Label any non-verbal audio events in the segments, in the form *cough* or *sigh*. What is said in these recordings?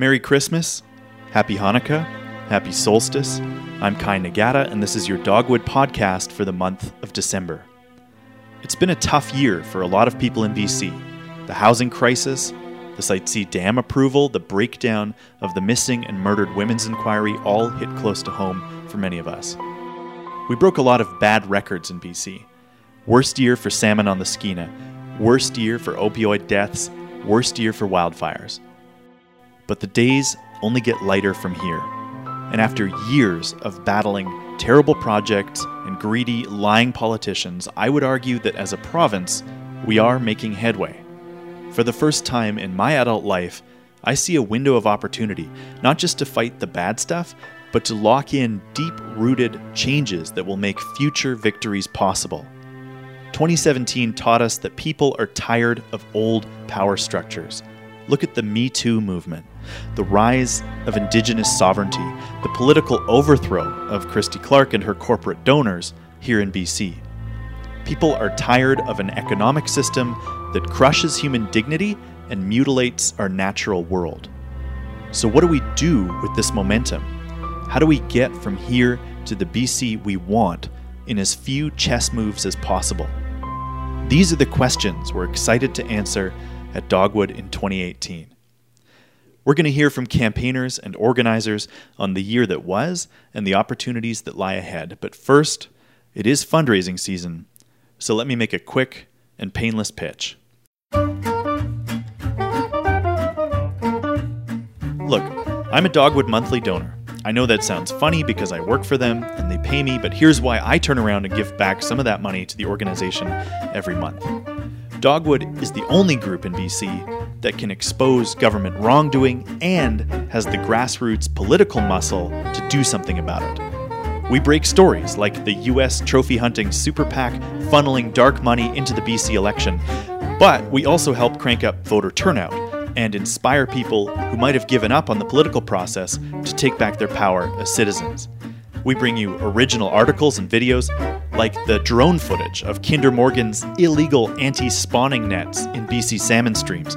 Merry Christmas, Happy Hanukkah, Happy Solstice. I'm Kai Nagata, and this is your Dogwood podcast for the month of December. It's been a tough year for a lot of people in BC. The housing crisis, the Site C dam approval, the breakdown of the missing and murdered women's inquiry all hit close to home for many of us. We broke a lot of bad records in BC. Worst year for salmon on the Skeena, worst year for opioid deaths, worst year for wildfires. But the days only get lighter from here. And after years of battling terrible projects and greedy, lying politicians, I would argue that as a province, we are making headway. For the first time in my adult life, I see a window of opportunity, not just to fight the bad stuff, but to lock in deep rooted changes that will make future victories possible. 2017 taught us that people are tired of old power structures. Look at the Me Too movement, the rise of Indigenous sovereignty, the political overthrow of Christy Clark and her corporate donors here in BC. People are tired of an economic system that crushes human dignity and mutilates our natural world. So, what do we do with this momentum? How do we get from here to the BC we want in as few chess moves as possible? These are the questions we're excited to answer at Dogwood in 2018. We're going to hear from campaigners and organizers on the year that was and the opportunities that lie ahead. But first, it is fundraising season, so let me make a quick and painless pitch. Look, I'm a Dogwood monthly donor. I know that sounds funny because I work for them and they pay me, but here's why I turn around and give back some of that money to the organization every month. Dogwood is the only group in BC that can expose government wrongdoing and has the grassroots political muscle to do something about it. We break stories like the US trophy hunting super PAC funneling dark money into the BC election, but we also help crank up voter turnout and inspire people who might have given up on the political process to take back their power as citizens. We bring you original articles and videos, like the drone footage of Kinder Morgan's illegal anti spawning nets in BC salmon streams.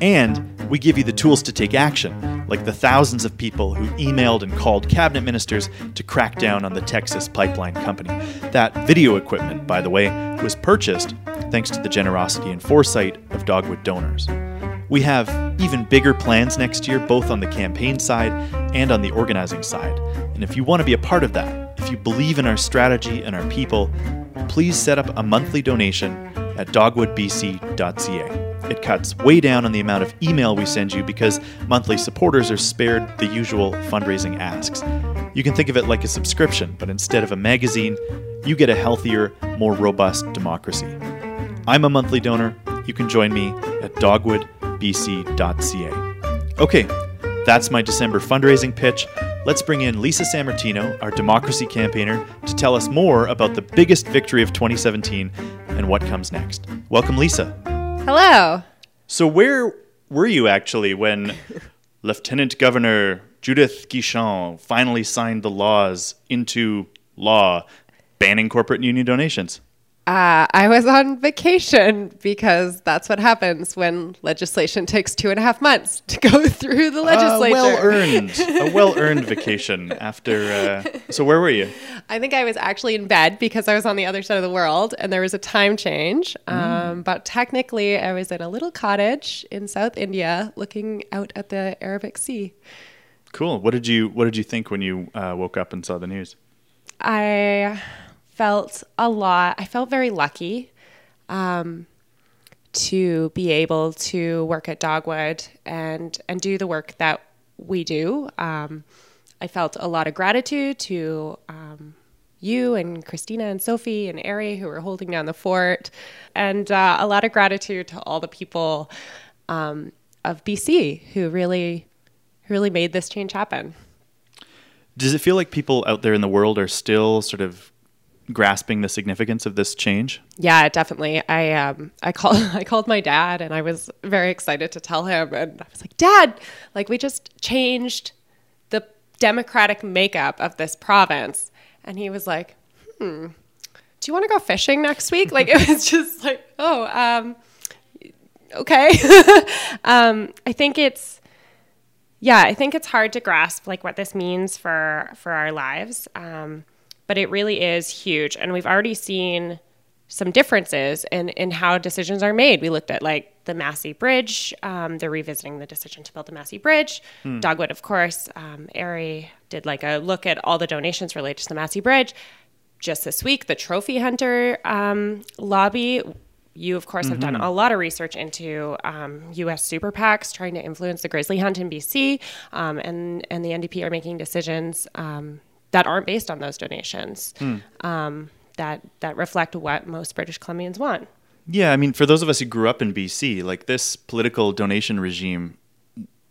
And we give you the tools to take action, like the thousands of people who emailed and called cabinet ministers to crack down on the Texas pipeline company. That video equipment, by the way, was purchased thanks to the generosity and foresight of Dogwood donors. We have even bigger plans next year, both on the campaign side and on the organizing side. And if you want to be a part of that, if you believe in our strategy and our people, please set up a monthly donation at dogwoodbc.ca. It cuts way down on the amount of email we send you because monthly supporters are spared the usual fundraising asks. You can think of it like a subscription, but instead of a magazine, you get a healthier, more robust democracy. I'm a monthly donor. You can join me at dogwoodbc.ca. Okay, that's my December fundraising pitch. Let's bring in Lisa Sammartino, our democracy campaigner, to tell us more about the biggest victory of 2017 and what comes next. Welcome, Lisa. Hello. So, where were you actually when *laughs* Lieutenant Governor Judith Guichon finally signed the laws into law banning corporate union donations? Uh, I was on vacation because that's what happens when legislation takes two and a half months to go *laughs* through the legislature. Uh, well earned, a *laughs* well earned vacation after. Uh, so where were you? I think I was actually in bed because I was on the other side of the world and there was a time change. Um, mm. But technically, I was in a little cottage in South India, looking out at the Arabic Sea. Cool. What did you What did you think when you uh, woke up and saw the news? I felt a lot, I felt very lucky um, to be able to work at Dogwood and, and do the work that we do. Um, I felt a lot of gratitude to um, you and Christina and Sophie and Ari who were holding down the fort, and uh, a lot of gratitude to all the people um, of BC who really, really made this change happen. Does it feel like people out there in the world are still sort of grasping the significance of this change? Yeah, definitely. I um I called *laughs* I called my dad and I was very excited to tell him and I was like, "Dad, like we just changed the democratic makeup of this province." And he was like, "Hmm. Do you want to go fishing next week?" like it was *laughs* just like, "Oh, um okay." *laughs* um I think it's yeah, I think it's hard to grasp like what this means for for our lives, um, but it really is huge, and we've already seen some differences in in how decisions are made. We looked at like the Massey Bridge. Um, they're revisiting the decision to build the Massey Bridge. Dogwood, of course. Um, Ari did like a look at all the donations related to the Massey Bridge. Just this week, the Trophy Hunter um, lobby. You, of course, have done a lot of research into um, U.S. super PACs trying to influence the grizzly hunt in BC, um, and and the NDP are making decisions um, that aren't based on those donations, um, that that reflect what most British Columbians want. Yeah, I mean, for those of us who grew up in BC, like this political donation regime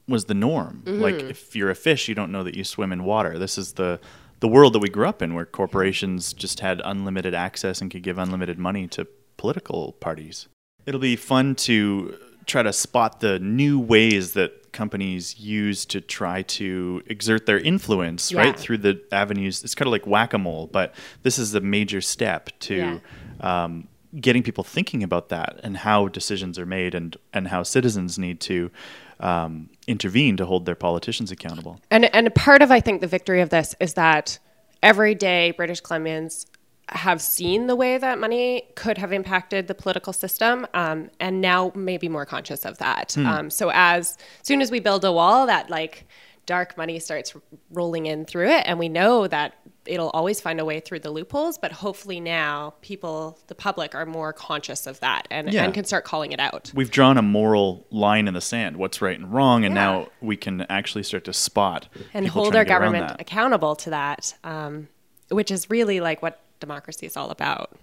was the norm. Like, if you're a fish, you don't know that you swim in water. This is the the world that we grew up in, where corporations just had unlimited access and could give unlimited money to political parties. It'll be fun to try to spot the new ways that companies use to try to exert their influence, Yeah. right? Through the avenues. It's kind of like whack a mole, but this is a major step to um, getting people thinking about that and how decisions are made and, and how citizens need to um, intervene to hold their politicians accountable. And and part of I think the victory of this is that every day British Columbians have seen the way that money could have impacted the political system, um, and now may be more conscious of that. Um, so as soon as we build a wall, that like dark money starts rolling in through it, and we know that it'll always find a way through the loopholes. But hopefully now people, the public, are more conscious of that and, Yeah. and can start calling it out. We've drawn a moral line in the sand, what's right and wrong, and Yeah. now we can actually start to spot and hold our government accountable to that, um, which is really like what democracy is all about.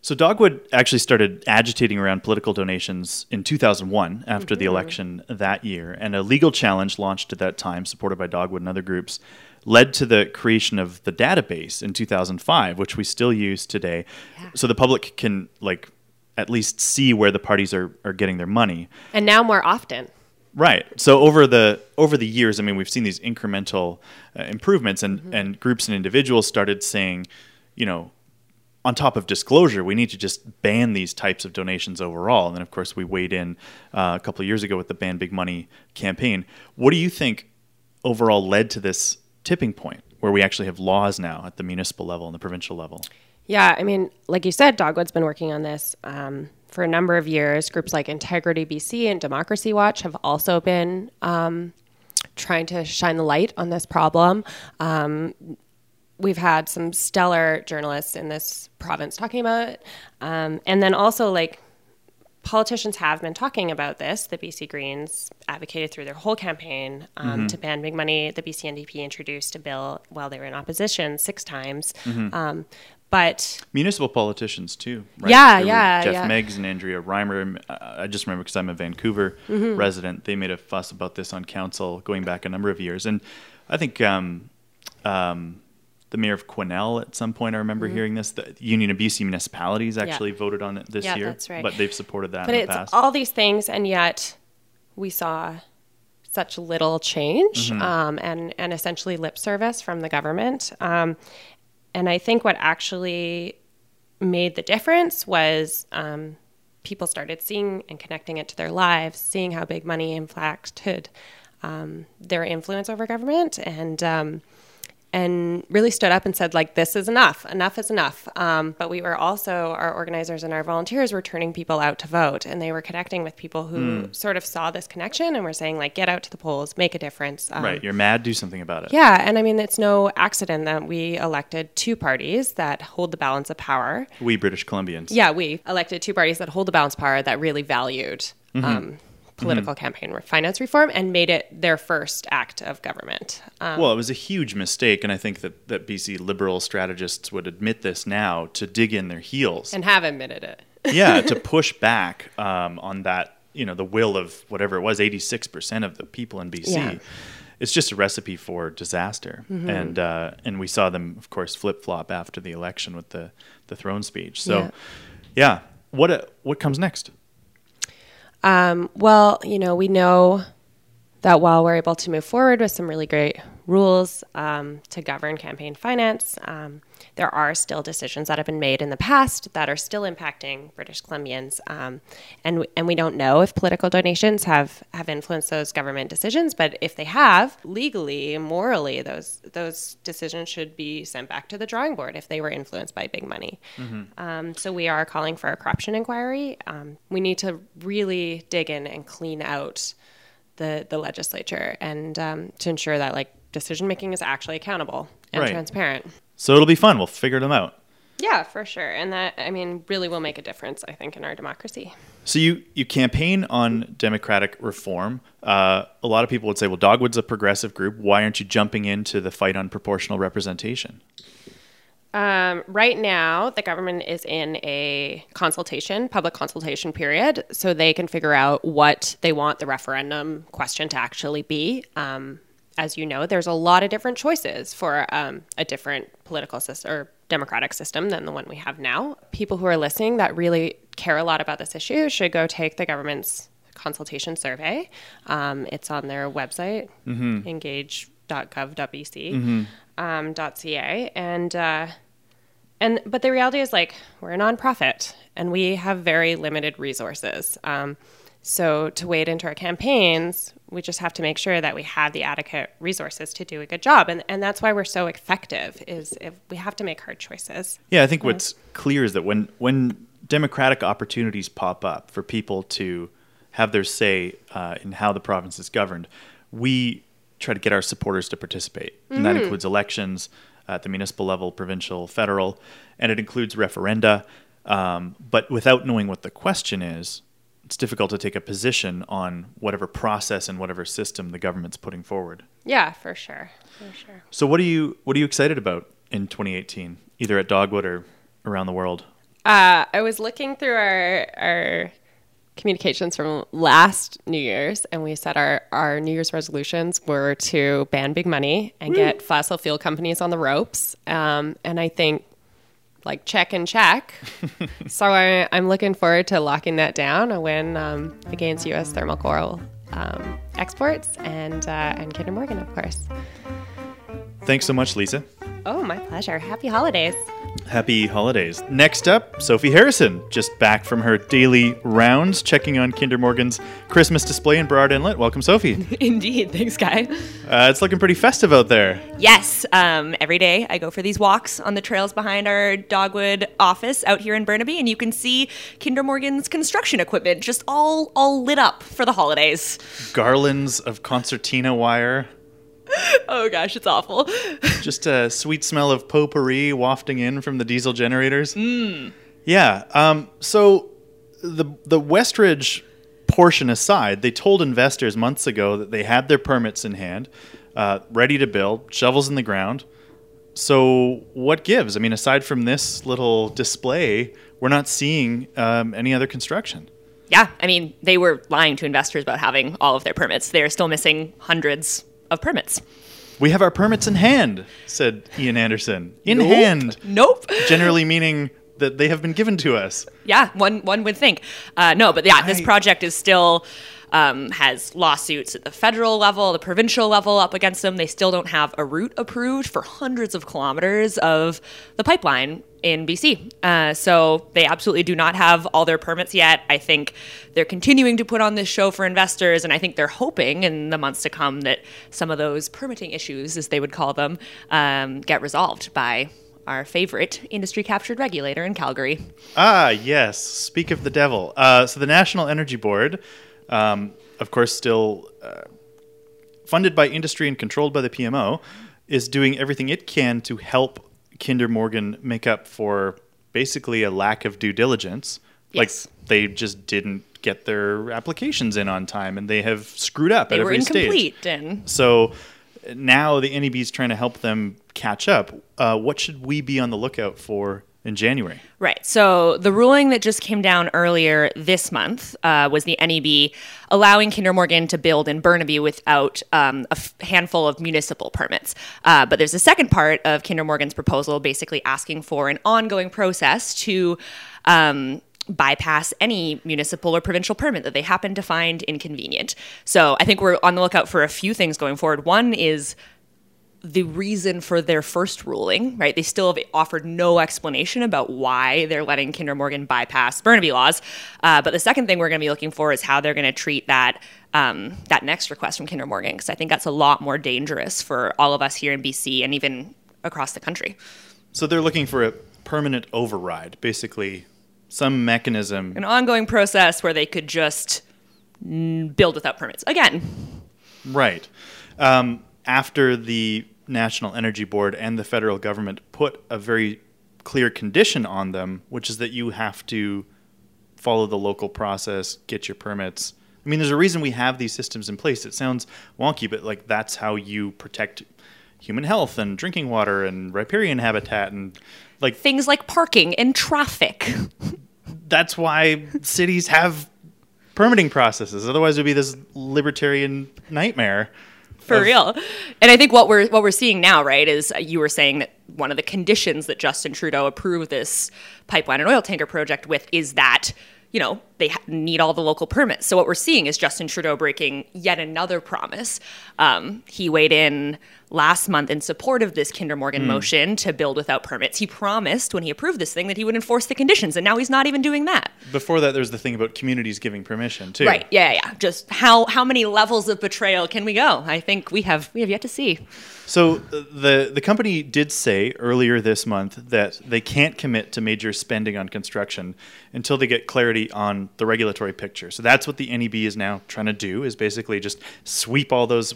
So Dogwood actually started agitating around political donations in 2001 after Mm-hmm. the election that year, and a legal challenge launched at that time, supported by Dogwood and other groups, led to the creation of the database in 2005, which we still use today, so the public can like at least see where the parties are, are getting their money. And now more often. Right. So over the over the years, I mean, we've seen these incremental uh, improvements, and Mm-hmm. and groups and individuals started saying, you know, on top of disclosure, we need to just ban these types of donations overall. And then, of course, we weighed in uh, a couple of years ago with the Ban Big Money campaign. What do you think overall led to this tipping point where we actually have laws now at the municipal level and the provincial level? Yeah, I mean, like you said, Dogwood's been working on this um, for a number of years. Groups like Integrity BC and Democracy Watch have also been um, trying to shine the light on this problem. Um, we've had some stellar journalists in this province talking about it. Um, and then also, like, politicians have been talking about this. The BC Greens advocated through their whole campaign um, to ban big money. The BC NDP introduced a bill while they were in opposition six times. Um, but Municipal politicians too, right? Yeah, There yeah, Geoff yeah. Meggs and Andrea Reimer. uh, I just remember because I'm a Vancouver Mm-hmm. resident. They made a fuss about this on council going back a number of years, and I think um, um, the mayor of Quesnel at some point I remember hearing this. The Union of BC Municipalities actually voted on it this Mm-hmm. Yeah, year, that's right. but they've supported that but in the it's past. all these things, and yet we saw such little change Mm-hmm. um, and and essentially lip service from the government. Um, and I think what actually made the difference was um, people started seeing and connecting it to their lives, seeing how big money impacted um, their influence over government, and um, and really stood up and said like this is enough enough is enough um, but we were also our organizers and our volunteers were turning people out to vote and they were connecting with people who sort of saw this connection and were saying like get out to the polls make a difference um, right, you're mad. Do something about it. yeah and i mean it's no accident that we elected two parties that hold the balance of power We British Columbians. yeah we elected two parties that hold the balance of power that really valued um, political campaign finance reform and made it their first act of government um, Well, it was a huge mistake, and I think that, that BC liberal strategists would admit this now to dig in their heels. and have admitted it *laughs* yeah, to *laughs* push back um, on that, you know, the will of whatever it was, 86% of the people in BC. Yeah. It's just a recipe for disaster. Mm-hmm. And uh, and we saw them, of course, flip flop after the election with the, the throne speech. So, Yeah. yeah, what uh, what comes next? Um, well, you know, we know that while we're able to move forward with some really great rules um, to govern campaign finance, um, there are still decisions that have been made in the past that are still impacting British Columbians, um, and and we don't know if political donations have have influenced those government decisions. But if they have, legally, morally, those those decisions should be sent back to the drawing board if they were influenced by big money. Um, so we are calling for a corruption inquiry. Um, we need to really dig in and clean out the the legislature and um, to ensure that like decision making is actually accountable and Right. transparent. So it'll be fun. We'll figure them out. Yeah, for sure. And that, I mean, really will make a difference, I think, in our democracy. So you you campaign on democratic reform. Uh, a lot of people would say, "Well, Dogwood's a progressive group. Why aren't you jumping into the fight on proportional representation?" Um, right now, the government is in a consultation, public consultation period, so they can figure out what they want the referendum question to actually be. Um, as you know, there's a lot of different choices for um, a different political system or democratic system than the one we have now. People who are listening that really care a lot about this issue should go take the government's consultation survey. Um, it's on their website, engage.gov.bc, um, .ca, and uh, and but the reality is like we're a nonprofit and we have very limited resources. Um, so to wade into our campaigns, we just have to make sure that we have the adequate resources to do a good job, and and that's why we're so effective. Is if we have to make hard choices. Yeah, I think what's clear is that when when democratic opportunities pop up for people to have their say uh, in how the province is governed, we try to get our supporters to participate, and that includes elections at the municipal level, provincial, federal, and it includes referenda. Um, but without knowing what the question is, it's difficult to take a position on whatever process and whatever system the government's putting forward. Yeah, for sure, for sure. So, what are you what are you excited about in 2018, either at Dogwood or around the world? Uh, I was looking through our our communications from last New Year's, and we said our our New Year's resolutions were to ban big money and get fossil fuel companies on the ropes. Um, and I think like check and check. *laughs* so I, I'm looking forward to locking that down a win um, against U.S. thermal coal um, exports and uh, and Kinder Morgan, of course. Thanks so much, Lisa. Oh, my pleasure. Happy holidays. Happy holidays. Next up, Sophie Harrison, just back from her daily rounds, checking on Kinder Morgan's Christmas display in Burrard Inlet. Welcome, Sophie. *laughs* Indeed. Thanks, Kai. Uh, it's looking pretty festive out there. Yes. Um, every day I go for these walks on the trails behind our Dogwood office out here in Burnaby, and you can see Kinder Morgan's construction equipment just all all lit up for the holidays. Garlands of concertina wire, *laughs* Oh gosh, it's awful. *laughs* just a sweet smell of potpourri wafting in from the diesel generators. Mm. Yeah. Um, so the the Westridge portion aside, they told investors months ago that they had their permits in hand, uh, ready to build, shovels in the ground. So what gives? I mean, aside from this little display, we're not seeing um, any other construction. yeah, I mean they were lying to investors about having all of their permits. They are still missing hundreds of permits. We have our permits in hand, said Ian Anderson. In hand, Nope. *laughs* generally meaning that they have been given to us. Yeah, one one would think. Uh, no, but yeah, this project is still um, has lawsuits at the federal level, the provincial level up against them. They still don't have a route approved for hundreds of kilometers of the pipeline in BC. Uh, so they absolutely do not have all their permits yet. I think they're continuing to put on this show for investors, and I think they're hoping in the months to come that some of those permitting issues, as they would call them, um, get resolved by our favorite industry captured regulator in Calgary. Ah, yes. Speak of the devil. Uh, so the National Energy Board, um, of course, still uh, funded by industry and controlled by the PMO, is doing everything it can to help Kinder Morgan make up for basically a lack of due diligence. Yes. Like they just didn't get their applications in on time, and they have screwed up They at were every stage. incomplete, and So now the NEB is trying to help them catch up. Uh, what should we be on the lookout for in January? Right. So the ruling that just came down earlier this month uh, was the NEB allowing Kinder Morgan to build in Burnaby without um, a f- handful of municipal permits. Uh, but there's a second part of Kinder Morgan's proposal, basically asking for an ongoing process to. Um, bypass any municipal or provincial permit that they happen to find inconvenient. So I think we're on the lookout for a few things going forward. One is the reason for their first ruling, right? They still have offered no explanation about why they're letting Kinder Morgan bypass Burnaby laws. Uh, but the second thing we're going to be looking for is how they're going to treat that um, that next request from Kinder Morgan, because I think that's a lot more dangerous for all of us here in BC and even across the country. So they're looking for a permanent override, basically some mechanism. An ongoing process where they could just build without permits again. Right. Um, after the National Energy Board and the federal government put a very clear condition on them, which is that you have to follow the local process, get your permits. I mean, there's a reason we have these systems in place. It sounds wonky, but like that's how you protect human health and drinking water and riparian habitat and like things like parking and traffic. that's why cities have permitting processes. Otherwise, it would be this libertarian nightmare for of, real. And I think what we're what we're seeing now, right, is you were saying that one of the conditions that Justin Trudeau approved this pipeline and oil tanker project with is that you know they need all the local permits. So what we're seeing is Justin Trudeau breaking yet another promise. Um, he weighed in last month in support of this Kinder Morgan mm. motion to build without permits. He promised when he approved this thing that he would enforce the conditions, and now he's not even doing that. Before that, there's the thing about communities giving permission too. Right? Yeah, yeah. Just how how many levels of betrayal can we go? I think we have we have yet to see. So uh, the the company did say earlier this month that they can't commit to major spending on construction until they get clarity on the regulatory picture. So that's what the NEB is now trying to do is basically just sweep all those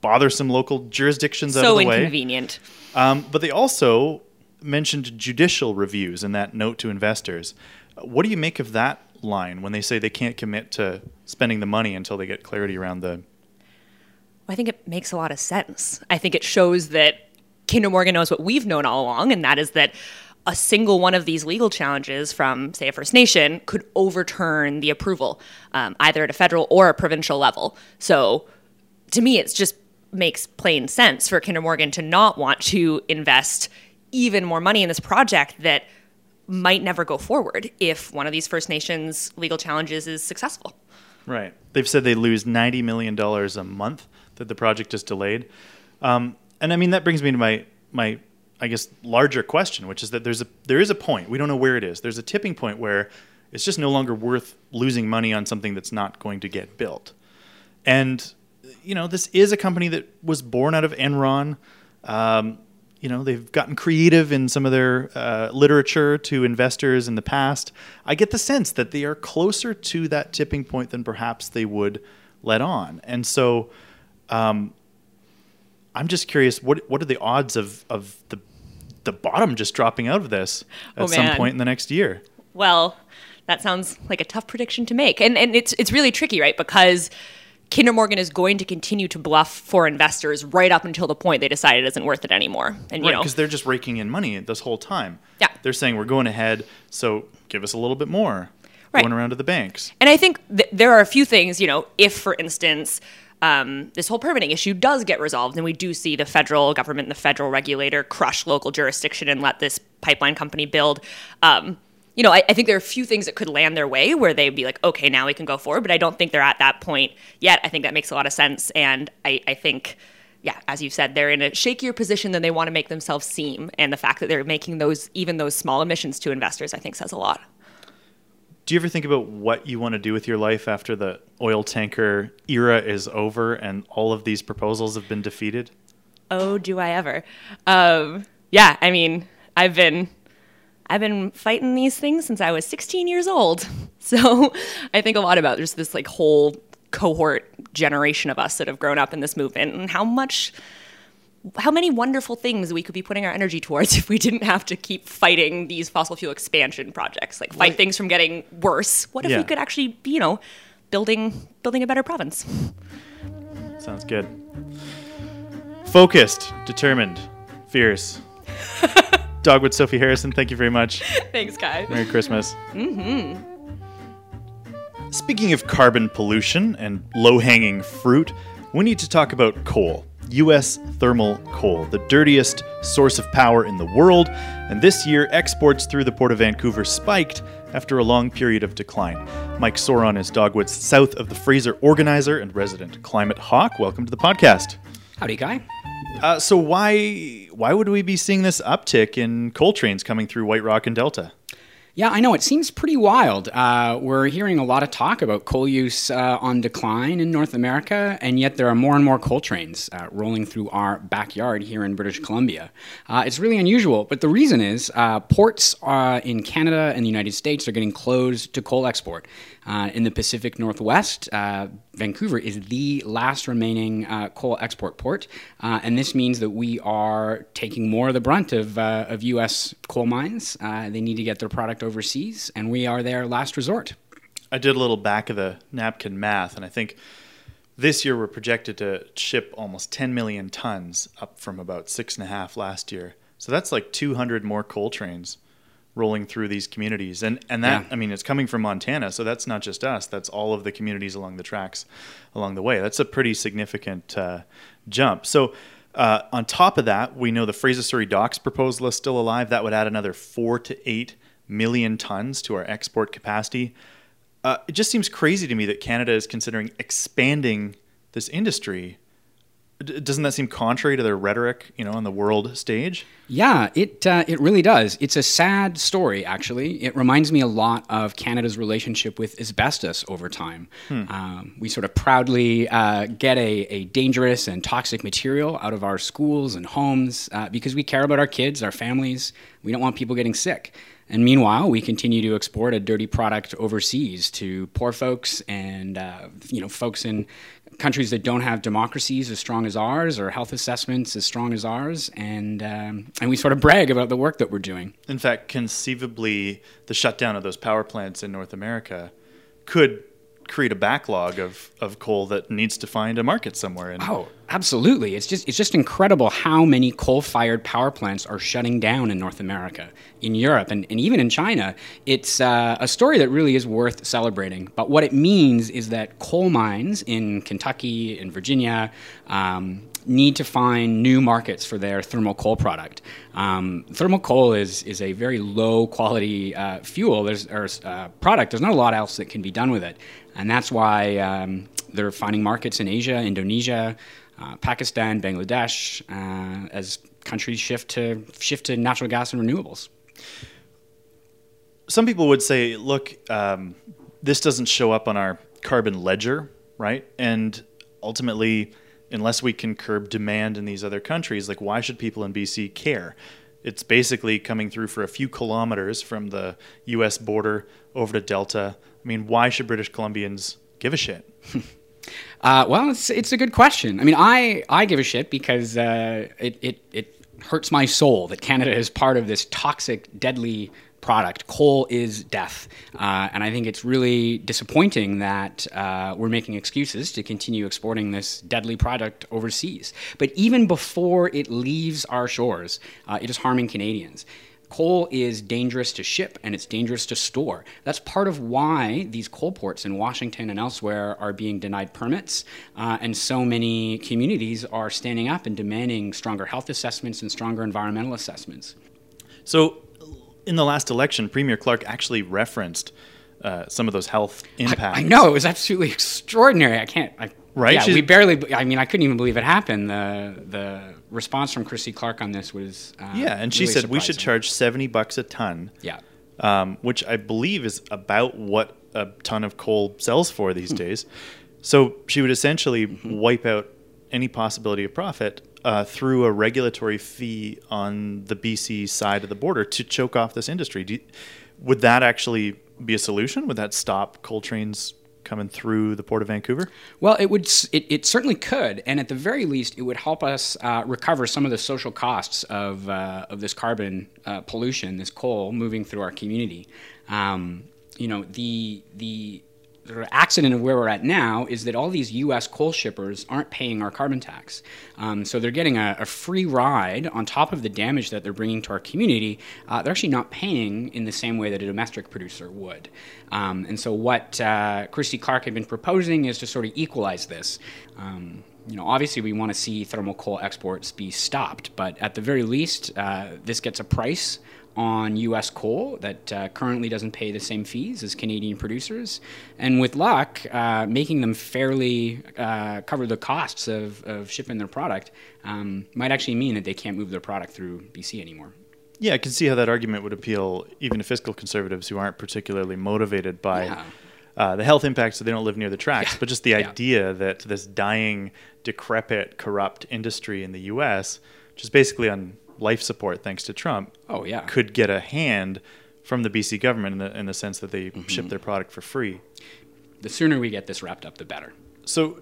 bothersome local jurisdictions so out of the way. So inconvenient. Um, but they also mentioned judicial reviews in that note to investors. What do you make of that line when they say they can't commit to spending the money until they get clarity around the? I think it makes a lot of sense. I think it shows that Kinder Morgan knows what we've known all along, and that is that a single one of these legal challenges from, say, a First Nation could overturn the approval, um, either at a federal or a provincial level. So, to me, it just makes plain sense for Kinder Morgan to not want to invest even more money in this project that might never go forward if one of these First Nations legal challenges is successful. Right. They've said they lose $90 million a month that the project is delayed. Um, and I mean, that brings me to my, my, I guess, larger question, which is that there's a, there is a point, we don't know where it is. There's a tipping point where it's just no longer worth losing money on something that's not going to get built. And you know, this is a company that was born out of Enron. Um, you know, they've gotten creative in some of their uh, literature to investors in the past. I get the sense that they are closer to that tipping point than perhaps they would let on. And so, um, I'm just curious what what are the odds of of the the bottom just dropping out of this oh, at oh, some point in the next year? Well, that sounds like a tough prediction to make, and and it's it's really tricky, right? Because Kinder Morgan is going to continue to bluff for investors right up until the point they decide it isn't worth it anymore. And you right, know, because they're just raking in money this whole time. Yeah, they're saying we're going ahead, so give us a little bit more. Right. Going around to the banks. And I think th- there are a few things. You know, if for instance. Um, this whole permitting issue does get resolved, and we do see the federal government and the federal regulator crush local jurisdiction and let this pipeline company build. Um, you know, I, I, think there are a few things that could land their way where they'd be like, okay, now we can go forward. But I don't think they're at that point yet. I think that makes a lot of sense. And I, I think, yeah, as you said, they're in a shakier position than they want to make themselves seem. And the fact that they're making those, even those small emissions to investors, I think says a lot. Do you ever think about what you want to do with your life after the oil tanker era is over and all of these proposals have been defeated? Oh, do I ever? Um, yeah, I mean, I've been I've been fighting these things since I was 16 years old. *laughs* So I think a lot about just this like whole cohort generation of us that have grown up in this movement and how much how many wonderful things we could be putting our energy towards *laughs* if we didn't have to keep fighting these fossil fuel expansion projects like fight things from getting worse what if yeah. we could actually be you know building building a better province sounds good focused determined fierce *laughs* Dogwood Sophie Harrison, thank you very much. Thanks, Kai. Merry Christmas. Mm-hmm. Speaking of carbon pollution and low hanging fruit, we need to talk about coal. U.S. thermal coal, the dirtiest source of power in the world. And this year, exports through the Port of Vancouver spiked after a long period of decline. Mike Soron is Dogwood's south of the Fraser organizer and resident climate hawk. Welcome to the podcast. Howdy, Kai. Uh, so why why would we be seeing this uptick in coal trains coming through White Rock and Delta? Yeah, I know. It seems pretty wild. Uh, we're hearing a lot of talk about coal use uh, on decline in North America, and yet there are more and more coal trains uh, rolling through our backyard here in British Columbia. Uh, it's really unusual, but the reason is uh, ports uh, in Canada and the United States are getting closed to coal export. Uh, in the Pacific Northwest, uh, Vancouver is the last remaining uh, coal export port, and this means that we are taking more of the brunt of, of U.S. coal mines. they need to get their product overseas, and we are their last resort. I did a little back of the napkin math, and I think this year we're projected to ship almost 10 million tons, up from about six and a half last year. So that's like 200 more coal trains rolling through these communities, and and that yeah. I mean it's coming from Montana, so that's not just us. That's all of the communities along the tracks, along the way. That's a pretty significant uh, jump. So. Uh, on top of that, we know the Fraser Surrey Docks proposal is still alive. That would add another four to eight million tons to our export capacity. Uh, it just seems crazy to me that Canada is considering expanding this industry. Doesn't that seem contrary to their rhetoric, you know, on the world stage? Yeah, it uh, it really does. It's a sad story, actually. It reminds me a lot of Canada's relationship with asbestos over time. Hmm. Um, we sort of proudly uh, get a, a dangerous and toxic material out of our schools and homes uh, because we care about our kids, our families. We don't want people getting sick. And meanwhile, we continue to export a dirty product overseas to poor folks and uh, you know folks in countries that don't have democracies as strong as ours or health assessments as strong as ours, and um, and we sort of brag about the work that we're doing. In fact, conceivably, the shutdown of those power plants in North America could create a backlog of, of coal that needs to find a market somewhere. And oh, absolutely! It's just it's just incredible how many coal-fired power plants are shutting down in North America, in Europe, and, and even in China. It's uh, a story that really is worth celebrating. But what it means is that coal mines in Kentucky, in Virginia, um, need to find new markets for their thermal coal product. Um, thermal coal is is a very low quality uh, fuel. There's or uh, product. There's not a lot else that can be done with it, and that's why um, they're finding markets in Asia, Indonesia, uh, Pakistan, Bangladesh, uh, as countries shift to shift to natural gas and renewables. Some people would say, look, um, this doesn't show up on our carbon ledger, right? And ultimately, unless we can curb demand in these other countries, like why should people in BC care? It's basically coming through for a few kilometers from the US border over to Delta. I mean, why should British Columbians give a shit? *laughs* uh, well, it's, it's a good question. I mean, I, I give a shit because uh, it, it, it hurts my soul that Canada is part of this toxic, deadly product. Coal is death. Uh, and I think it's really disappointing that uh, we're making excuses to continue exporting this deadly product overseas. But even before it leaves our shores, uh, it is harming Canadians. Coal is dangerous to ship and it's dangerous to store. That's part of why these coal ports in Washington and elsewhere are being denied permits, uh, and so many communities are standing up and demanding stronger health assessments and stronger environmental assessments. So, in the last election, Premier Clark actually referenced uh, some of those health impacts. I, I, know it was absolutely *laughs* extraordinary. I can't. I, right? Yeah, She's, we barely. I mean, I couldn't even believe it happened. The the response from Christy Clark on this was. Uh, yeah, and she really said surprising. we should charge seventy bucks a ton. Yeah. Um, which I believe is about what a ton of coal sells for these hmm. days. So she would essentially mm-hmm. wipe out any possibility of profit uh, through a regulatory fee on the BC side of the border to choke off this industry. You, would that actually be a solution? Would that stop coal trains coming through the port of Vancouver? Well, it would. It, it certainly could, and at the very least, it would help us uh, recover some of the social costs of uh, of this carbon uh, pollution, this coal moving through our community. Um, you know, the the the accident of where we're at now is that all these U.S. coal shippers aren't paying our carbon tax. Um, so they're getting a, a, free ride on top of the damage that they're bringing to our community. Uh, they're actually not paying in the same way that a domestic producer would. Um, and so what uh, Christy Clark had been proposing is to sort of equalize this. Um, you know, obviously we want to see thermal coal exports be stopped, but at the very least, uh, this gets a price on U.S. coal that uh, currently doesn't pay the same fees as Canadian producers, and with luck, uh, making them fairly uh, cover the costs of, of shipping their product um, might actually mean that they can't move their product through BC anymore. Yeah, I can see how that argument would appeal even to fiscal conservatives who aren't particularly motivated by Yeah. uh, the health impact, so they don't live near the tracks. Yeah. But just the Yeah. idea that this dying, decrepit, corrupt industry in the U.S., which is basically on life support thanks to Trump, Oh yeah, could get a hand from the BC government in the, in the sense that they Mm-hmm. ship their product for free. the sooner we get this wrapped up, the better. So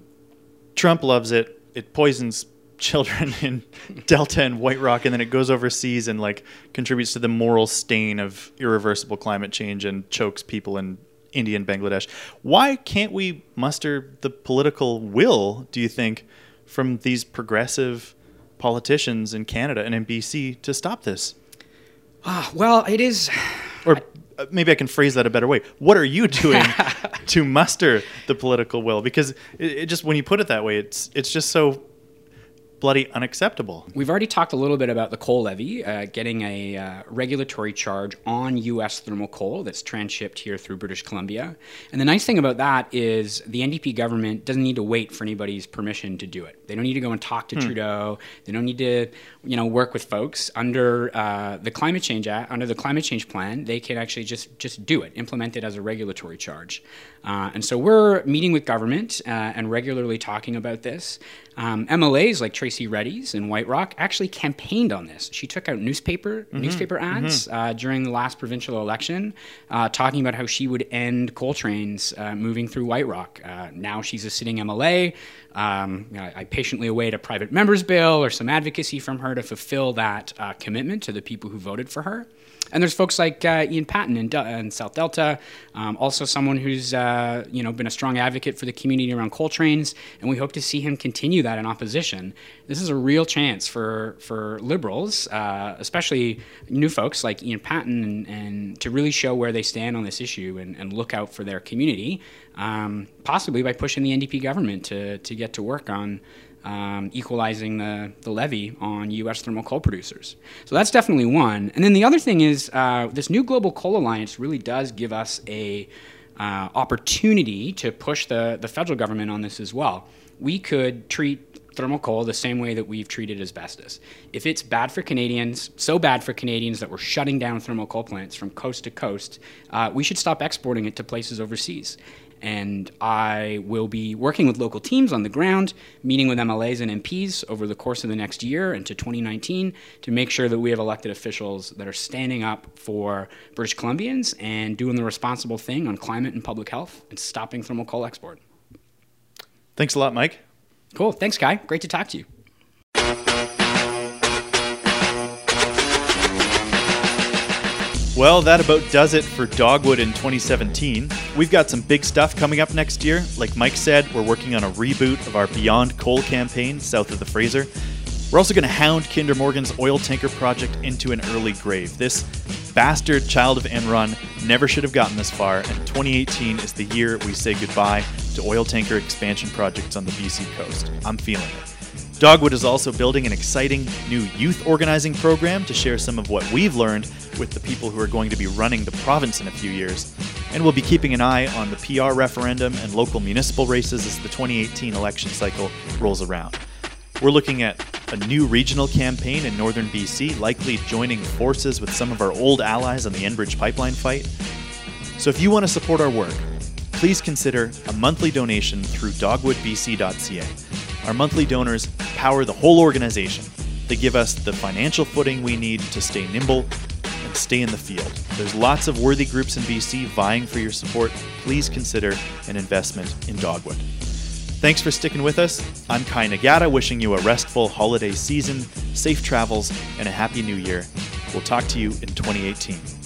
Trump loves it. It poisons *laughs* children in Delta and White Rock, and then it goes overseas and like contributes to the moral stain of irreversible climate change and chokes people in India and Bangladesh. Why can't we muster the political will? Do you think from these progressive politicians in Canada and in BC to stop this? Ah, well, it is. Or uh, maybe I can phrase that a better way. What are you doing *laughs* to muster the political will? Because it, it just when you put it that way, it's it's just so bloody unacceptable. We've already talked a little bit about the coal levy, uh, getting a uh, regulatory charge on U.S. thermal coal that's transshipped here through British Columbia. And the nice thing about that is the NDP government doesn't need to wait for anybody's permission to do it. They don't need to go and talk to Trudeau. They don't need to, you know, work with folks under uh, the climate change act, under the climate change plan. They can actually just just do it, implement it as a regulatory charge. Uh, and so we're meeting with government uh, and regularly talking about this. Um, MLAs like Tracy Redies in White Rock actually campaigned on this. She took out newspaper newspaper ads uh, during the last provincial election, uh, talking about how she would end coal trains uh, moving through White Rock. Uh, now she's a sitting MLA. Um, I, I patiently await a private member's bill or some advocacy from her to fulfill that uh, commitment to the people who voted for her. And there's folks like uh, Ian Paton in, Del- in South Delta, um, also someone who's uh, you know been a strong advocate for the community around coal trains, and we hope to see him continue that in opposition. This is a real chance for for liberals, uh, especially new folks like Ian Paton, and, and to really show where they stand on this issue and, and look out for their community, um, possibly by pushing the NDP government to to get to work on um, equalizing the, the levy on U.S. thermal coal producers. So that's definitely one. And then the other thing is uh, this new global coal alliance really does give us a uh, opportunity to push the, the federal government on this as well. We could treat thermal coal the same way that we've treated asbestos. If it's bad for Canadians, so bad for Canadians that we're shutting down thermal coal plants from coast to coast, uh, we should stop exporting it to places overseas and I will be working with local teams on the ground, meeting with MLAs and MPs over the course of the next year into 2019 to make sure that we have elected officials that are standing up for British Columbians and doing the responsible thing on climate and public health and stopping thermal coal export. Thanks a lot, Mike. Cool. Thanks, Kai. Great to talk to you. Well, that about does it for Dogwood in 2017. We've got some big stuff coming up next year. Like Mike said, we're working on a reboot of our Beyond Coal campaign south of the Fraser. We're also going to hound Kinder Morgan's oil tanker project into an early grave. This bastard child of Enron never should have gotten this far, and 2018 is the year we say goodbye to oil tanker expansion projects on the BC coast. I'm feeling it. Dogwood is also building an exciting new youth organizing program to share some of what we've learned with the people who are going to be running the province in a few years. And we'll be keeping an eye on the PR referendum and local municipal races as the 2018 election cycle rolls around. We're looking at a new regional campaign in northern BC, likely joining forces with some of our old allies on the Enbridge pipeline fight. So if you want to support our work, please consider a monthly donation through dogwoodbc.ca. Our monthly donors power the whole organization. They give us the financial footing we need to stay nimble and stay in the field. There's lots of worthy groups in BC vying for your support. Please consider an investment in Dogwood. Thanks for sticking with us. I'm Kai Nagata, wishing you a restful holiday season, safe travels, and a happy new year. We'll talk to you in 2018.